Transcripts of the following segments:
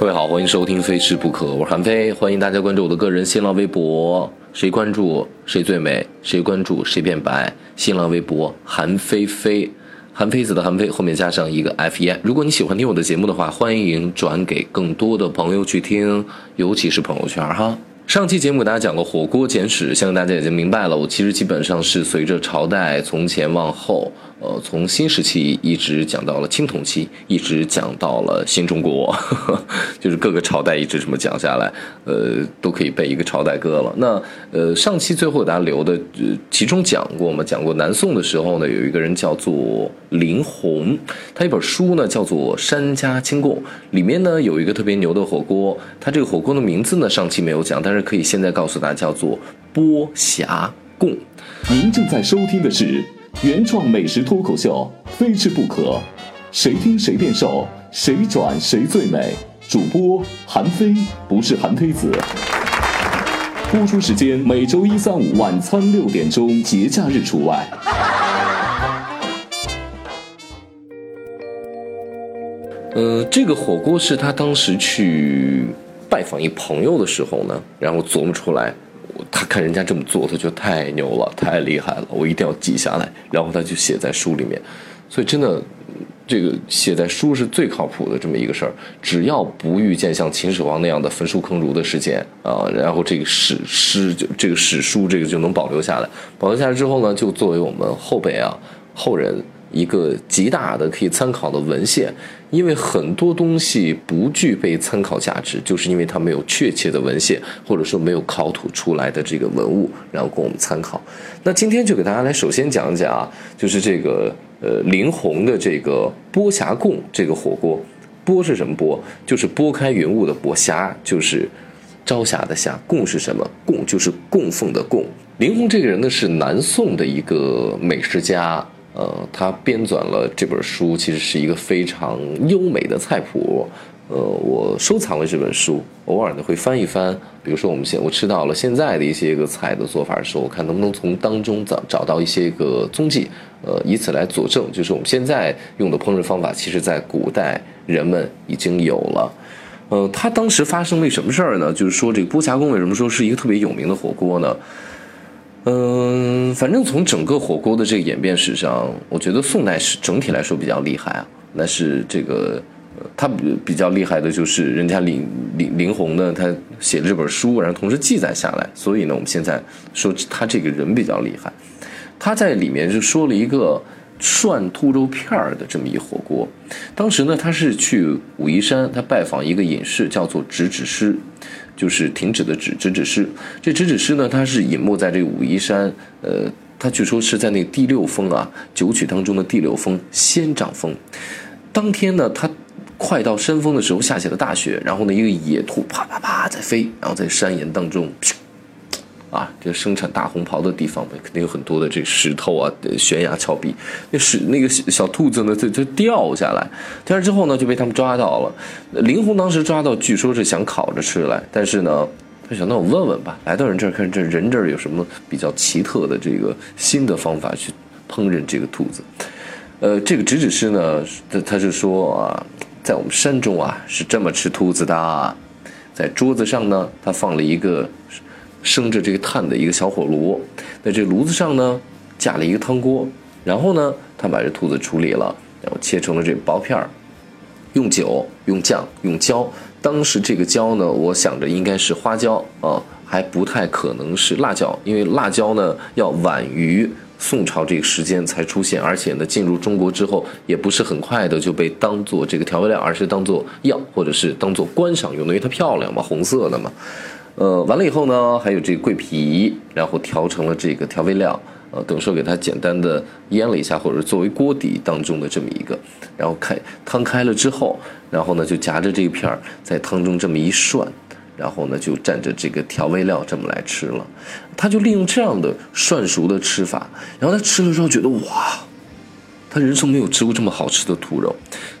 各位好，欢迎收听《非吃不可》，我是韩飞，欢迎大家关注我的个人新浪微博，谁关注谁最美，谁关注谁变白。新浪微博韩飞飞，韩非子的韩非后面加上一个 F E。如果你喜欢听我的节目的话，欢迎转给更多的朋友去听，尤其是朋友圈哈。上期节目给大家讲了火锅简史，相信大家已经明白了。我其实基本上是随着朝代从前往后，呃，从新时期一直讲到了青铜器，一直讲到了新中国，就是各个朝代一直这么讲下来，呃，都可以背一个朝代歌了。那呃，上期最后给大家留的，呃，其中讲过嘛，讲过南宋的时候呢，有一个人叫做林洪，他一本书呢叫做《山家清供》，里面呢有一个特别牛的火锅，他这个火锅的名字呢上期没有讲，但是可以现在告诉大家，叫做波霞贡。您正在收听的是原创美食脱口秀《非吃不可》，谁听谁变瘦，谁转谁最美。主播韩非，不是韩非子。播出时间每周一、三、五晚餐六点钟，节假日除外。呃，这个火锅是他当时去拜访一朋友的时候呢，然后琢磨出来。他看人家这么做，他觉得太牛了，太厉害了，我一定要记下来。然后他就写在书里面。所以真的，这个写在书是最靠谱的这么一个事儿。只要不遇见像秦始皇那样的焚书坑儒的事件啊，然后这个史诗就这个史书这个就能保留下来。保留下来之后呢，就作为我们后辈啊后人。一个极大的可以参考的文献，因为很多东西不具备参考价值，就是因为它没有确切的文献，或者说没有考土出来的这个文物，然后供我们参考。那今天就给大家来首先讲讲啊，就是这个呃林洪的这个波霞贡这个火锅，波是什么波？就是拨开云雾的拨，霞就是朝霞的霞，贡是什么？贡就是供奉的供。林洪这个人呢是南宋的一个美食家。呃，他编纂了这本书，其实是一个非常优美的菜谱。呃，我收藏了这本书，偶尔呢会翻一翻。比如说，我们现我吃到了现在的一些个菜的做法的时候，我看能不能从当中找找到一些个踪迹，呃，以此来佐证，就是我们现在用的烹饪方法，其实在古代人们已经有了。呃，他当时发生了什么事儿呢？就是说，这个波霞宫为什么说是一个特别有名的火锅呢？嗯，反正从整个火锅的这个演变史上，我觉得宋代是整体来说比较厉害啊。那是这个，他比较厉害的就是人家林林林洪呢，他写了这本书，然后同时记载下来。所以呢，我们现在说他这个人比较厉害。他在里面就说了一个涮兔肉片儿的这么一火锅。当时呢，他是去武夷山，他拜访一个隐士，叫做直指师。就是停止的止，止止诗。这止止诗呢，它是隐没在这武夷山，呃，它据说是在那第六峰啊，九曲当中的第六峰仙掌峰。当天呢，它快到山峰的时候，下起了大雪，然后呢，一个野兔啪啪啪在飞，然后在山岩当中。啊，这生产大红袍的地方肯定有很多的这石头啊、悬崖峭壁。那是那个小兔子呢，就就掉下来，掉下来之后呢，就被他们抓到了。林红当时抓到，据说是想烤着吃来，但是呢，他想那我问问吧，来到人这儿看这人这儿有什么比较奇特的这个新的方法去烹饪这个兔子。呃，这个直指师呢，他他是说啊，在我们山中啊是这么吃兔子的，在桌子上呢，他放了一个。生着这个炭的一个小火炉，在这炉子上呢架了一个汤锅，然后呢他把这兔子处理了，然后切成了这薄片儿，用酒、用酱、用椒。当时这个椒呢，我想着应该是花椒啊，还不太可能是辣椒，因为辣椒呢要晚于宋朝这个时间才出现，而且呢进入中国之后也不是很快的就被当做这个调味料，而是当做药或者是当做观赏用的，因为它漂亮嘛，红色的嘛。呃，完了以后呢，还有这个桂皮，然后调成了这个调味料，呃，等于说给它简单的腌了一下，或者作为锅底当中的这么一个，然后开汤开了之后，然后呢就夹着这一片儿在汤中这么一涮，然后呢就蘸着这个调味料这么来吃了，他就利用这样的涮熟的吃法，然后他吃了之后觉得哇，他人生没有吃过这么好吃的兔肉。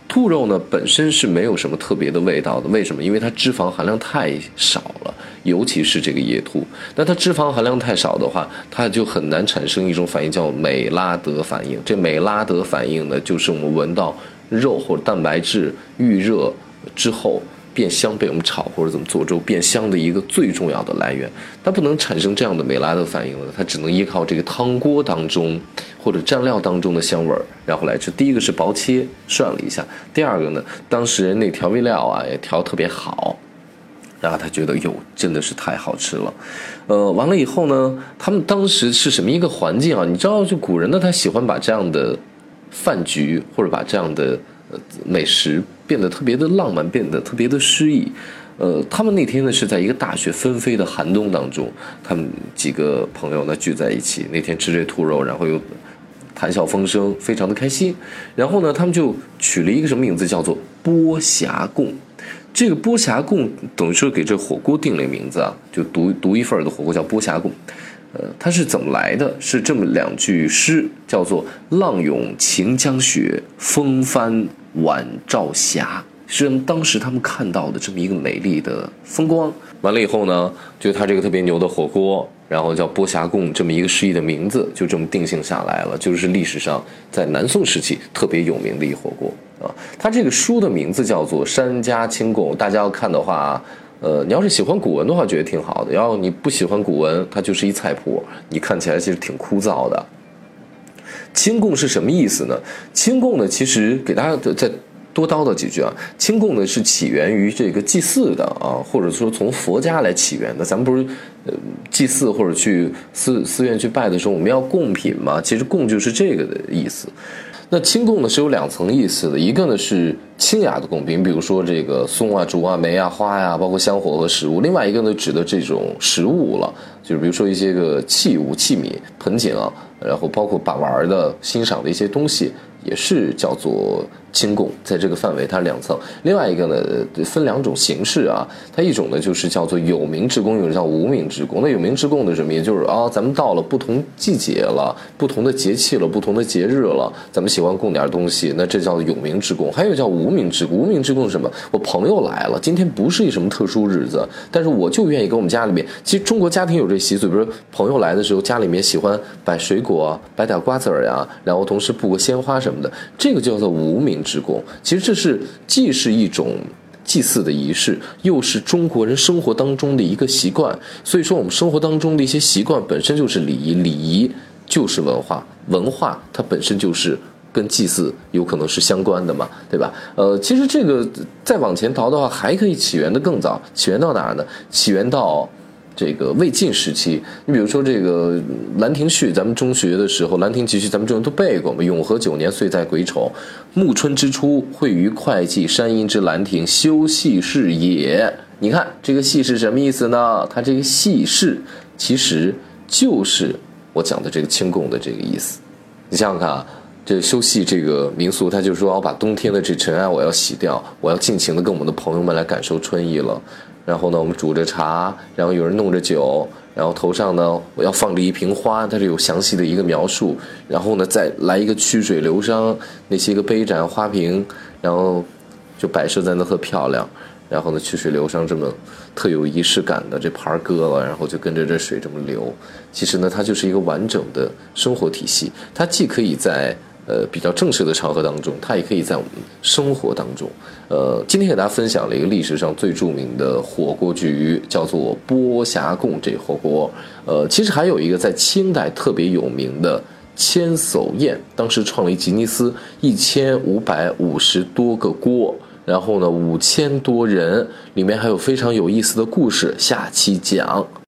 兔肉呢本身是没有什么特别的味道的，为什么？因为它脂肪含量太少了，尤其是这个野兔。那它脂肪含量太少的话，它就很难产生一种反应叫美拉德反应。这美拉德反应呢，就是我们闻到肉或者蛋白质遇热之后。变香，被我们炒或者怎么做之后变香的一个最重要的来源。它不能产生这样的美拉德反应了，它只能依靠这个汤锅当中或者蘸料当中的香味儿，然后来吃。第一个是薄切涮了一下，第二个呢，当时人那调味料啊也调特别好，然后他觉得哟真的是太好吃了。呃，完了以后呢，他们当时是什么一个环境啊？你知道，就古人呢，他喜欢把这样的饭局或者把这样的美食变得特别的浪漫，变得特别的诗意。呃，他们那天呢是在一个大雪纷飞的寒冬当中，他们几个朋友呢聚在一起，那天吃这兔肉，然后又谈笑风生，非常的开心。然后呢，他们就取了一个什么名字，叫做波霞贡。这个波霞贡等于说给这火锅定了名字啊，就独独一份的火锅叫波霞贡。呃，它是怎么来的？是这么两句诗，叫做“浪涌晴江雪，风帆晚照霞”。是当时他们看到的这么一个美丽的风光。完了以后呢，就他这个特别牛的火锅，然后叫波霞贡这么一个诗意的名字，就这么定性下来了。就是历史上在南宋时期特别有名的一火锅啊。他这个书的名字叫做《山家清贡》，大家要看的话，呃，你要是喜欢古文的话，觉得挺好的；要你不喜欢古文，它就是一菜谱，你看起来其实挺枯燥的。清供是什么意思呢？清供呢，其实给大家再。多叨叨几句啊！清供呢是起源于这个祭祀的啊，或者说从佛家来起源的。咱们不是呃祭祀或者去寺寺院去拜的时候，我们要供品吗？其实供就是这个的意思。那清供呢是有两层意思的，一个呢是清雅的供品，比如说这个松啊、竹啊、梅啊、花呀，包括香火和食物；另外一个呢指的这种食物了，就是比如说一些个器物、器皿、盆景啊，然后包括把玩的、欣赏的一些东西。也是叫做清供，在这个范围它两层。另外一个呢，分两种形式啊。它一种呢就是叫做有名之供，一种叫无名之供。那有名之供的什么？也就是啊，咱们到了不同季节了，不同的节气了，不同的节日了，咱们喜欢供点东西，那这叫有名之供。还有叫无名之供，无名之供是什么？我朋友来了，今天不是一什么特殊日子，但是我就愿意给我们家里面。其实中国家庭有这习俗，比如朋友来的时候，家里面喜欢摆水果，摆点瓜子儿呀，然后同时布个鲜花什。么的，这个叫做无名之供。其实这是既是一种祭祀的仪式，又是中国人生活当中的一个习惯。所以说，我们生活当中的一些习惯本身就是礼仪，礼仪就是文化，文化它本身就是跟祭祀有可能是相关的嘛，对吧？呃，其实这个再往前倒的话，还可以起源的更早，起源到哪儿呢？起源到。这个魏晋时期，你比如说这个《兰亭序》，咱们中学的时候，《兰亭集序》咱们这种都背过嘛。永和九年，岁在癸丑，暮春之初，会于会稽山阴之兰亭修禊事也。你看这个“禊”是什么意思呢？它这个“禊事”其实就是我讲的这个清供的这个意思。你想想看啊，这修禊这个民俗，它就说，我把冬天的这尘埃我要洗掉，我要尽情的跟我们的朋友们来感受春意了。然后呢，我们煮着茶，然后有人弄着酒，然后头上呢，我要放着一瓶花，它是有详细的一个描述。然后呢，再来一个曲水流觞，那些个杯盏花瓶，然后就摆设在那特漂亮。然后呢，曲水流觞这么特有仪式感的这盘搁了，然后就跟着这水这么流。其实呢，它就是一个完整的生活体系，它既可以在。呃，比较正式的场合当中，它也可以在我们生活当中。呃，今天给大家分享了一个历史上最著名的火锅局，叫做波霞贡这火锅。呃，其实还有一个在清代特别有名的千叟宴，当时创立吉尼斯，一千五百五十多个锅，然后呢五千多人，里面还有非常有意思的故事，下期讲。